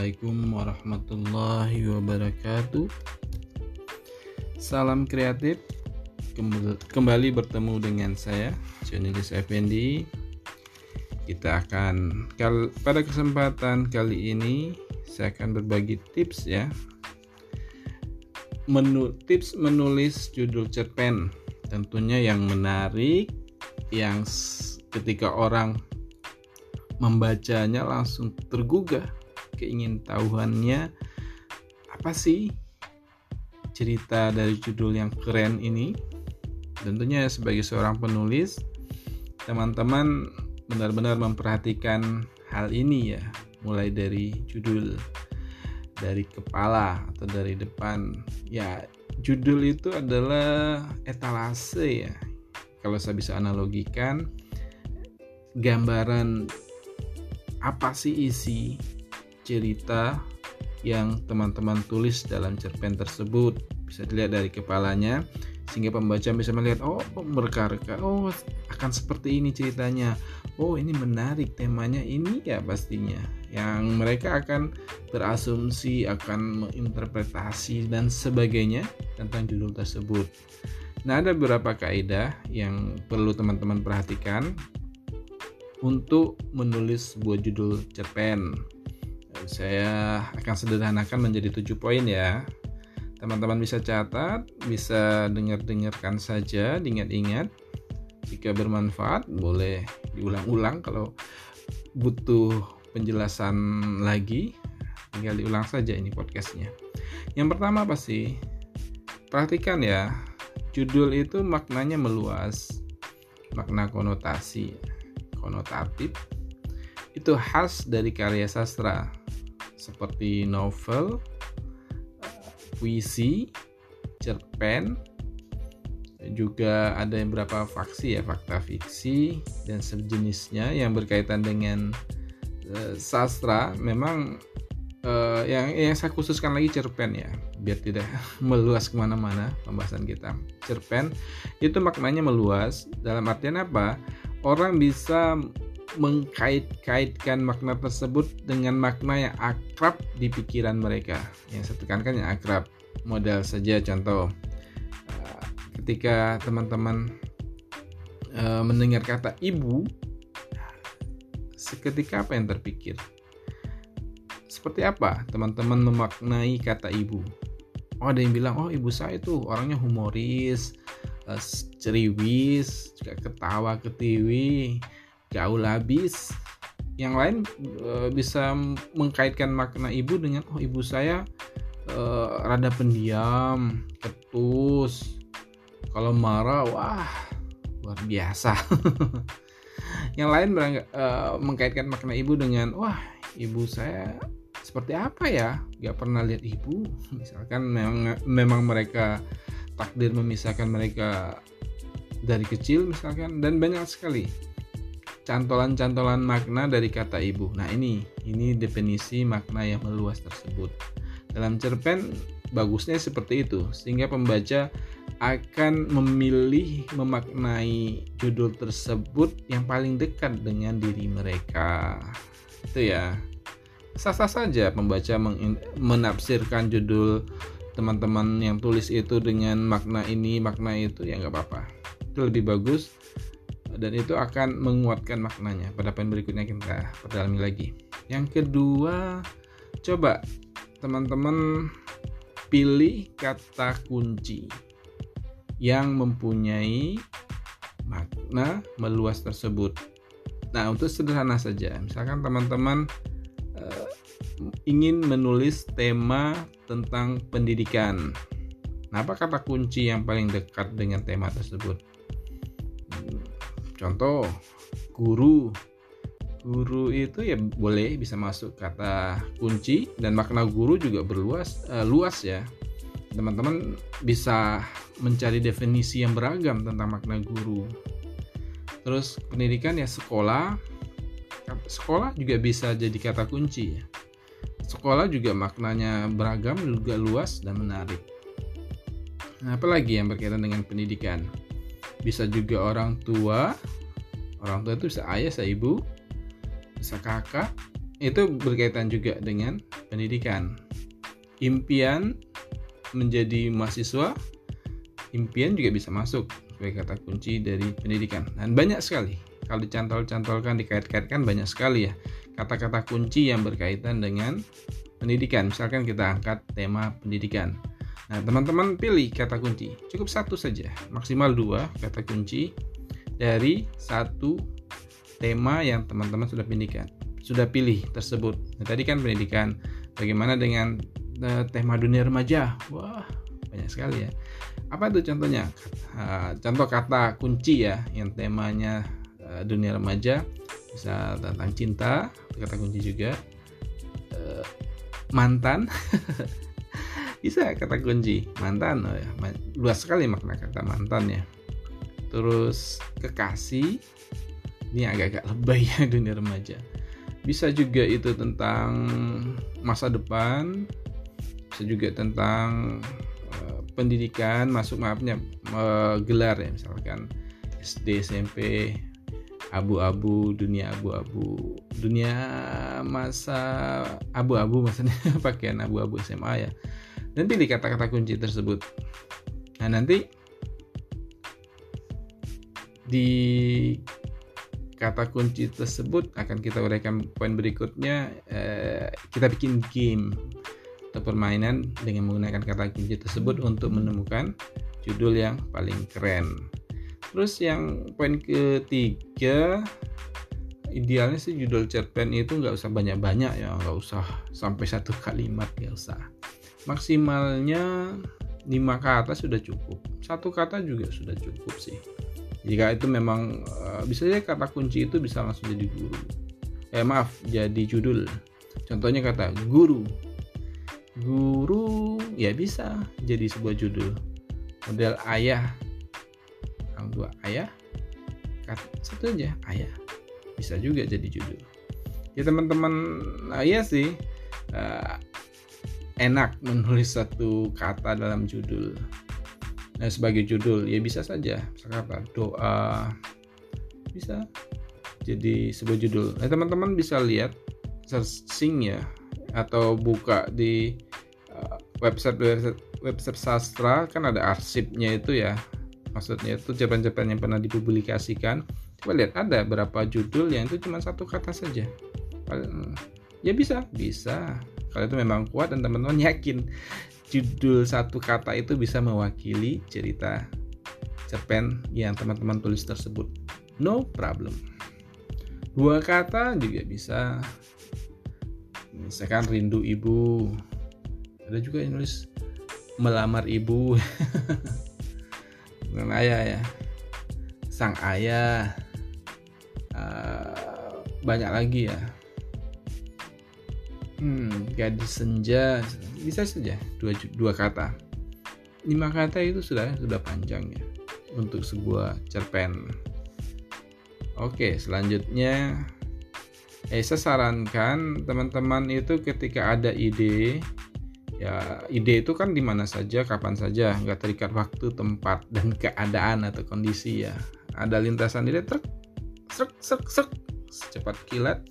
Assalamualaikum warahmatullahi wabarakatuh. Salam kreatif. Kembali bertemu dengan saya Jonis Effendi. Kita akan Pada kesempatan kali ini Saya akan berbagi tips ya. Menu, Tips menulis judul cerpen. Tentunya yang menarik Yang ketika orang membacanya langsung tergugah keingintahuannya apa sih cerita dari judul yang keren ini? Tentunya sebagai seorang penulis teman-teman benar-benar memperhatikan hal ini ya mulai dari judul dari kepala atau dari depan. Ya judul itu adalah etalase ya. Kalau saya bisa analogikan gambaran apa sih isi cerita yang teman-teman tulis dalam cerpen tersebut. Bisa dilihat dari kepalanya sehingga pembaca bisa melihat oh berkarya oh akan seperti ini ceritanya. Oh ini menarik temanya ini ya pastinya. Yang mereka akan berasumsi akan menginterpretasi dan sebagainya tentang judul tersebut. Nah ada beberapa kaidah yang perlu teman-teman perhatikan untuk menulis sebuah judul cerpen. Saya akan sederhanakan menjadi tujuh poin ya. Teman-teman bisa catat, bisa dengar-dengarkan saja, diingat-ingat. Jika bermanfaat, boleh diulang-ulang. Kalau butuh penjelasan lagi, tinggal diulang saja ini podcastnya. Yang pertama apa sih? Perhatikan ya, judul itu maknanya meluas, makna konotasi konotatif itu khas dari karya sastra seperti novel, puisi, cerpen, juga ada beberapa faksi ya fakta fiksi dan sejenisnya yang berkaitan dengan uh, sastra. Memang uh, yang yang saya khususkan lagi cerpen ya biar tidak meluas ke mana-mana pembahasan kita. Cerpen itu maknanya meluas dalam artian apa? Orang bisa mengkait-kaitkan makna tersebut dengan makna yang akrab di pikiran mereka. Yang saya tekankan yang akrab. Modal saja contoh, eh, ketika teman-teman eh, mendengar kata ibu, seketika apa yang terpikir? Seperti apa teman-teman memaknai kata ibu? Oh ada yang bilang, oh ibu saya itu orangnya humoris, Eh, ceriwis juga ketawa ketiwi gaul habis. Yang lain e, bisa mengkaitkan makna ibu dengan oh ibu saya e, rada pendiam ketus. Kalau marah wah luar biasa. Yang lain berangga, e, mengkaitkan makna ibu dengan wah ibu saya seperti apa ya? Gak pernah lihat ibu. Misalkan memang memang mereka takdir memisahkan mereka dari kecil misalkan. Dan banyak sekali cantolan-cantolan makna dari kata ibu. Nah, ini ini definisi makna yang meluas tersebut. Dalam cerpen bagusnya seperti itu sehingga pembaca akan memilih memaknai judul tersebut yang paling dekat dengan diri mereka. Itu ya. Sah-sah saja pembaca menafsirkan judul teman-teman yang tulis itu dengan makna ini makna itu ya nggak apa-apa itu lebih bagus dan itu akan menguatkan maknanya pada poin berikutnya kita perdalami lagi yang kedua coba teman-teman pilih kata kunci yang mempunyai makna meluas tersebut nah untuk sederhana saja misalkan teman-teman uh, ingin menulis tema tentang pendidikan. Nah, apa kata kunci yang paling dekat dengan tema tersebut? Contoh, guru. Guru itu ya boleh bisa masuk kata kunci dan makna guru juga berluas uh, luas ya. Teman-teman bisa mencari definisi yang beragam tentang makna guru. Terus pendidikan ya sekolah. Sekolah juga bisa jadi kata kunci ya sekolah juga maknanya beragam juga luas dan menarik nah, apalagi yang berkaitan dengan pendidikan bisa juga orang tua. Orang tua itu bisa ayah bisa ibu bisa kakak. Itu berkaitan juga dengan pendidikan. Impian menjadi mahasiswa impian juga bisa masuk sebagai kata kunci dari pendidikan. Dan banyak sekali. Kalau dicantol-cantolkan dikait-kaitkan banyak sekali ya kata-kata kunci yang berkaitan dengan pendidikan. Misalkan kita angkat tema pendidikan Nah, teman-teman pilih kata kunci. Cukup satu saja, maksimal dua kata kunci dari satu tema yang teman-teman sudah pilihkan. Sudah pilih tersebut. Nah, tadi kan pendidikan. Bagaimana dengan uh, tema dunia remaja? Wah, banyak sekali ya. Apa itu contohnya? Contoh kata kunci ya, yang temanya uh, dunia remaja bisa tentang cinta, kata kunci juga. Uh, mantan bisa kata kunci mantan oh ya. Luas sekali makna kata mantan ya. Terus kekasih. Ini agak-agak lebay ya dunia remaja. Bisa juga itu tentang masa depan. Bisa juga tentang uh, pendidikan masuk maafnya uh, gelar ya misalkan. SD SMP abu-abu dunia abu-abu. Dunia masa abu-abu maksudnya pakaian abu-abu SMA ya dan pilih kata-kata kunci tersebut. Nah, nanti di kata kunci tersebut akan kita uraikan poin berikutnya eh, kita bikin game atau permainan dengan menggunakan kata kunci tersebut untuk menemukan judul yang paling keren. Terus yang poin ketiga idealnya sih judul cerpen itu nggak usah banyak-banyak ya nggak usah sampai satu kalimat nggak usah maksimalnya 5 kata sudah cukup. Satu kata juga sudah cukup sih. Jika itu memang uh, bisa saja kata kunci itu bisa langsung jadi guru. Eh maaf jadi judul. Contohnya kata guru. Guru ya bisa jadi sebuah judul. Model ayah. Orang tua ayah. Kata satu aja ayah. Bisa juga jadi judul. Ya teman-teman nah, iya sih. Uh, enak menulis satu kata dalam judul. Nah, sebagai judul ya bisa saja apa doa bisa jadi sebuah judul. Nah, teman-teman bisa lihat searching ya atau buka di uh, website website website sastra kan ada arsipnya itu ya. Maksudnya itu cerpen-cerpen yang pernah dipublikasikan. Coba lihat ada berapa judul yang itu cuma satu kata saja. Ya bisa, bisa kalau itu memang kuat dan teman-teman yakin judul satu kata itu bisa mewakili cerita cerpen yang teman-teman tulis tersebut. No problem. Dua kata juga bisa. Misalkan rindu ibu. Ada juga yang nulis melamar ibu. Dengan ayah ya. Sang ayah. Uh, banyak lagi ya hmm, gadis senja. Bisa saja. Dua dua kata. Lima kata itu sudah sudah panjang ya. Untuk sebuah cerpen. Oke selanjutnya. Eh saya sarankan teman-teman itu ketika ada ide ya ide itu kan di mana saja kapan saja. Nggak terikat waktu tempat dan keadaan atau kondisi ya. Ada lintasan ide truk serk serk secepat kilat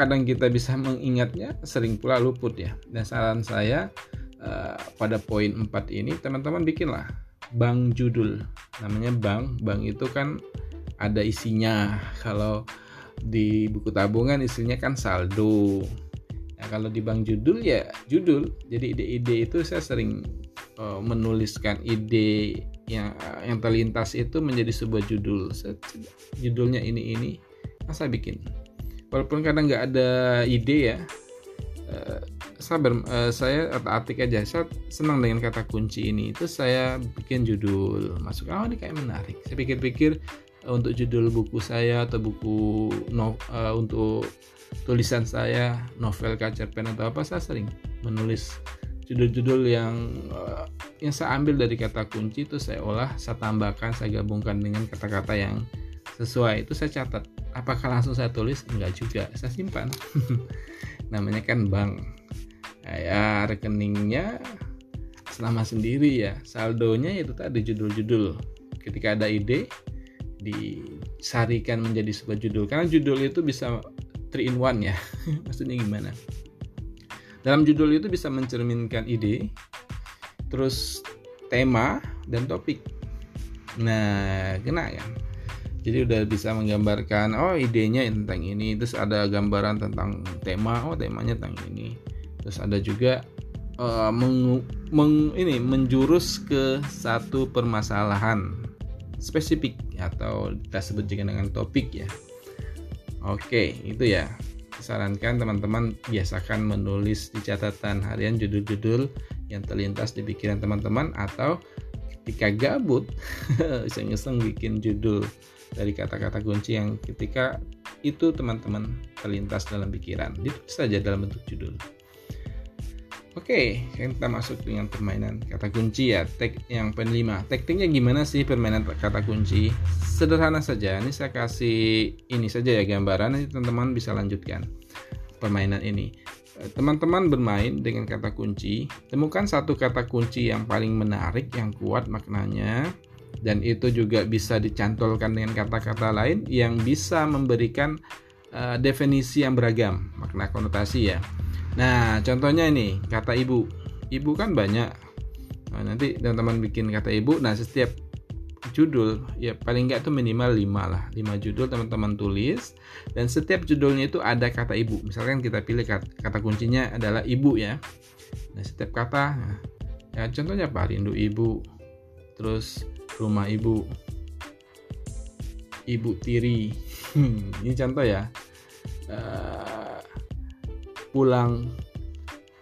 kadang kita bisa mengingatnya sering pula luput ya. Dan saran saya uh, pada poin 4 ini teman-teman bikinlah bank judul. Namanya bank bank itu kan ada isinya. Kalau di buku tabungan isinya kan saldo. Nah, kalau di bank judul ya judul. Jadi ide-ide itu saya sering uh, menuliskan ide yang yang terlintas itu menjadi sebuah judul. Judulnya ini ini nah, saya bikin walaupun kadang nggak ada ide ya uh, sabar uh, saya atik aja. Saya senang dengan kata kunci ini. Itu saya bikin judul masuk. Oh ini kayak menarik. Saya pikir-pikir uh, untuk judul buku saya atau buku no, uh, untuk tulisan saya novel pen atau apa saya sering menulis judul-judul yang uh, yang saya ambil dari kata kunci itu saya olah saya tambahkan saya gabungkan dengan kata-kata yang sesuai. Itu saya catat. Apakah langsung saya tulis? Enggak juga. Saya simpan. Namanya kan bank. Nah, ya rekeningnya selama sendiri ya. Saldonya itu tadi judul-judul. Ketika ada ide disarikan menjadi sebuah judul. Karena judul itu bisa three in one ya. Maksudnya gimana? Dalam judul itu bisa mencerminkan ide terus tema dan topik. Nah kena ya jadi udah bisa menggambarkan oh idenya tentang ini. Terus ada gambaran tentang tema oh temanya tentang ini. Terus ada juga uh, meng, meng, ini menjurus ke satu permasalahan spesifik atau kita sebut juga dengan topik ya. Oke, itu ya. Sarankan teman-teman biasakan menulis di catatan harian judul-judul yang terlintas di pikiran teman-teman atau ketika gabut iseng-iseng bikin judul dari kata-kata kunci yang ketika itu teman-teman terlintas dalam pikiran. Ditulis saja dalam bentuk judul. Oke, kita masuk dengan permainan kata kunci ya. Tek yang pen 5. Tekniknya gimana sih permainan kata kunci? Sederhana saja. Ini saya kasih ini saja ya gambaran nanti teman-teman bisa lanjutkan permainan ini. Teman-teman bermain dengan kata kunci, temukan satu kata kunci yang paling menarik, yang kuat maknanya, dan itu juga bisa dicantolkan dengan kata-kata lain yang bisa memberikan uh, definisi yang beragam, makna konotasi ya. Nah, contohnya ini kata ibu. Ibu kan banyak. Nah, nanti teman-teman bikin kata ibu. Nah, setiap judul ya paling nggak itu minimal 5 lah 5 judul teman-teman tulis. Dan setiap judulnya itu ada kata ibu. Misalkan kita pilih kata, kata kuncinya adalah ibu ya. Nah setiap kata ya contohnya apa? Rindu ibu terus rumah ibu ibu tiri. Ini contoh ya. Uh, pulang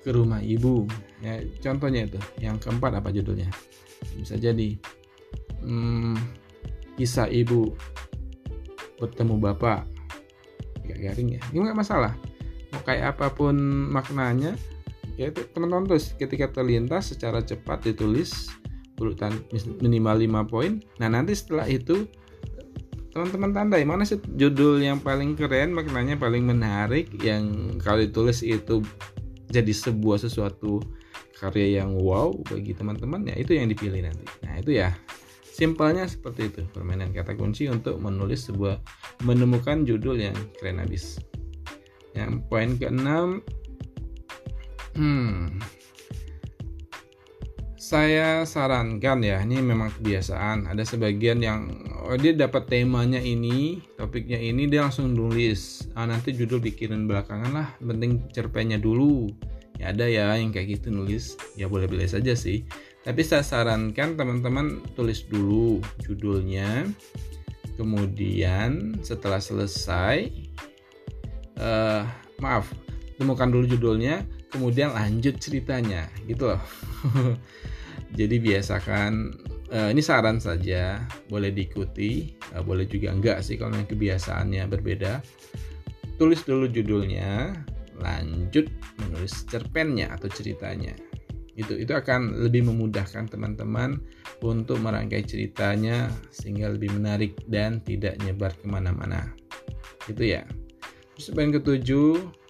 ke rumah ibu. Ya contohnya itu. Yang keempat apa judulnya? Bisa jadi hmm, kisah ibu bertemu bapak. Gak garing ya. Ini nggak masalah. Mau kayak apa pun maknanya ya teman-teman tulis ketika terlintas secara cepat ditulis urutan minimal 5 poin. Nah nanti setelah itu teman-teman tandai mana sih judul yang paling keren maknanya paling menarik yang kalau ditulis itu jadi sebuah sesuatu karya yang wow bagi teman-teman ya itu yang dipilih nanti. Nah itu ya simpelnya seperti itu permainan kata kunci untuk menulis sebuah menemukan judul yang keren habis. Yang poin keenam hmm saya sarankan ya ini memang kebiasaan. Ada sebagian yang oh, dia dapat temanya ini topiknya ini dia langsung nulis. Ah, nanti judul pikiran belakangan lah penting cerpennya dulu. Ya ada ya yang kayak gitu nulis. Ya boleh-boleh saja sih tapi saya sarankan teman-teman tulis dulu judulnya kemudian setelah selesai uh, maaf temukan dulu judulnya kemudian lanjut ceritanya gitu loh Jadi biasakan uh, ini saran saja, boleh diikuti, uh, boleh juga enggak sih kalau yang kebiasaannya berbeda. Tulis dulu judulnya, lanjut menulis cerpennya atau ceritanya. Itu itu akan lebih memudahkan teman-teman untuk merangkai ceritanya sehingga lebih menarik dan tidak nyebar ke mana-mana. Itu ya. Terus yang ketujuh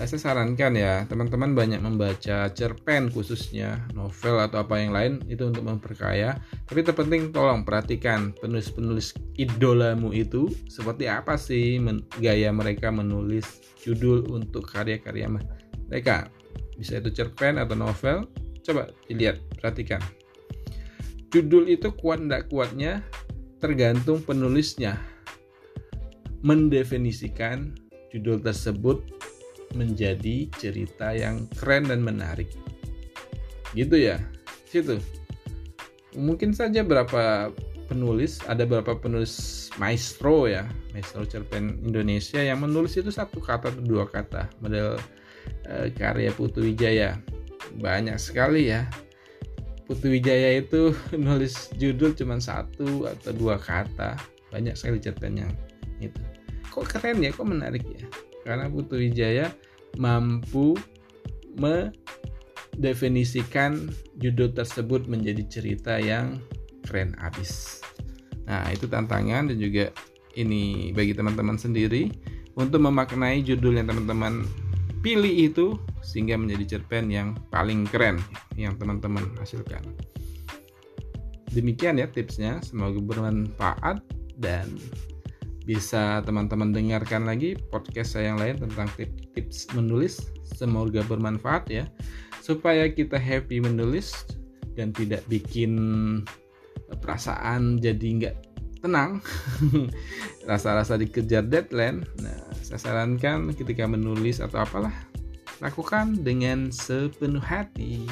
Eh, saya sarankan ya teman-teman banyak membaca cerpen khususnya novel atau apa yang lain itu untuk memperkaya tapi terpenting tolong perhatikan penulis-penulis idolamu itu seperti apa sih gaya mereka menulis judul untuk karya-karya mereka bisa itu cerpen atau novel coba dilihat perhatikan judul itu kuat tidak kuatnya tergantung penulisnya mendefinisikan judul tersebut menjadi cerita yang keren dan menarik. Gitu ya. Situ. Mungkin saja berapa penulis, ada berapa penulis maestro ya, maestro cerpen Indonesia yang menulis itu satu kata atau dua kata. Model e, karya Putu Wijaya. Banyak sekali ya. Putu Wijaya itu nulis judul cuma satu atau dua kata. Banyak sekali cerpen yang itu. Kok keren ya, kok menarik ya karena Putu Wijaya mampu mendefinisikan judul tersebut menjadi cerita yang keren abis. Nah, itu tantangan dan juga ini bagi teman-teman sendiri untuk memaknai judul yang teman-teman pilih itu sehingga menjadi cerpen yang paling keren yang teman-teman hasilkan. Demikian ya tipsnya, semoga bermanfaat dan bisa teman-teman dengarkan lagi podcast saya yang lain tentang tips menulis semoga bermanfaat ya supaya kita happy menulis dan tidak bikin perasaan jadi nggak tenang. Rasa-rasa dikejar deadline. Nah saya sarankan ketika menulis atau apalah lakukan dengan sepenuh hati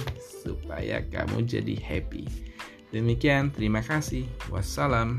supaya kamu jadi happy. Demikian terima kasih. Wassalam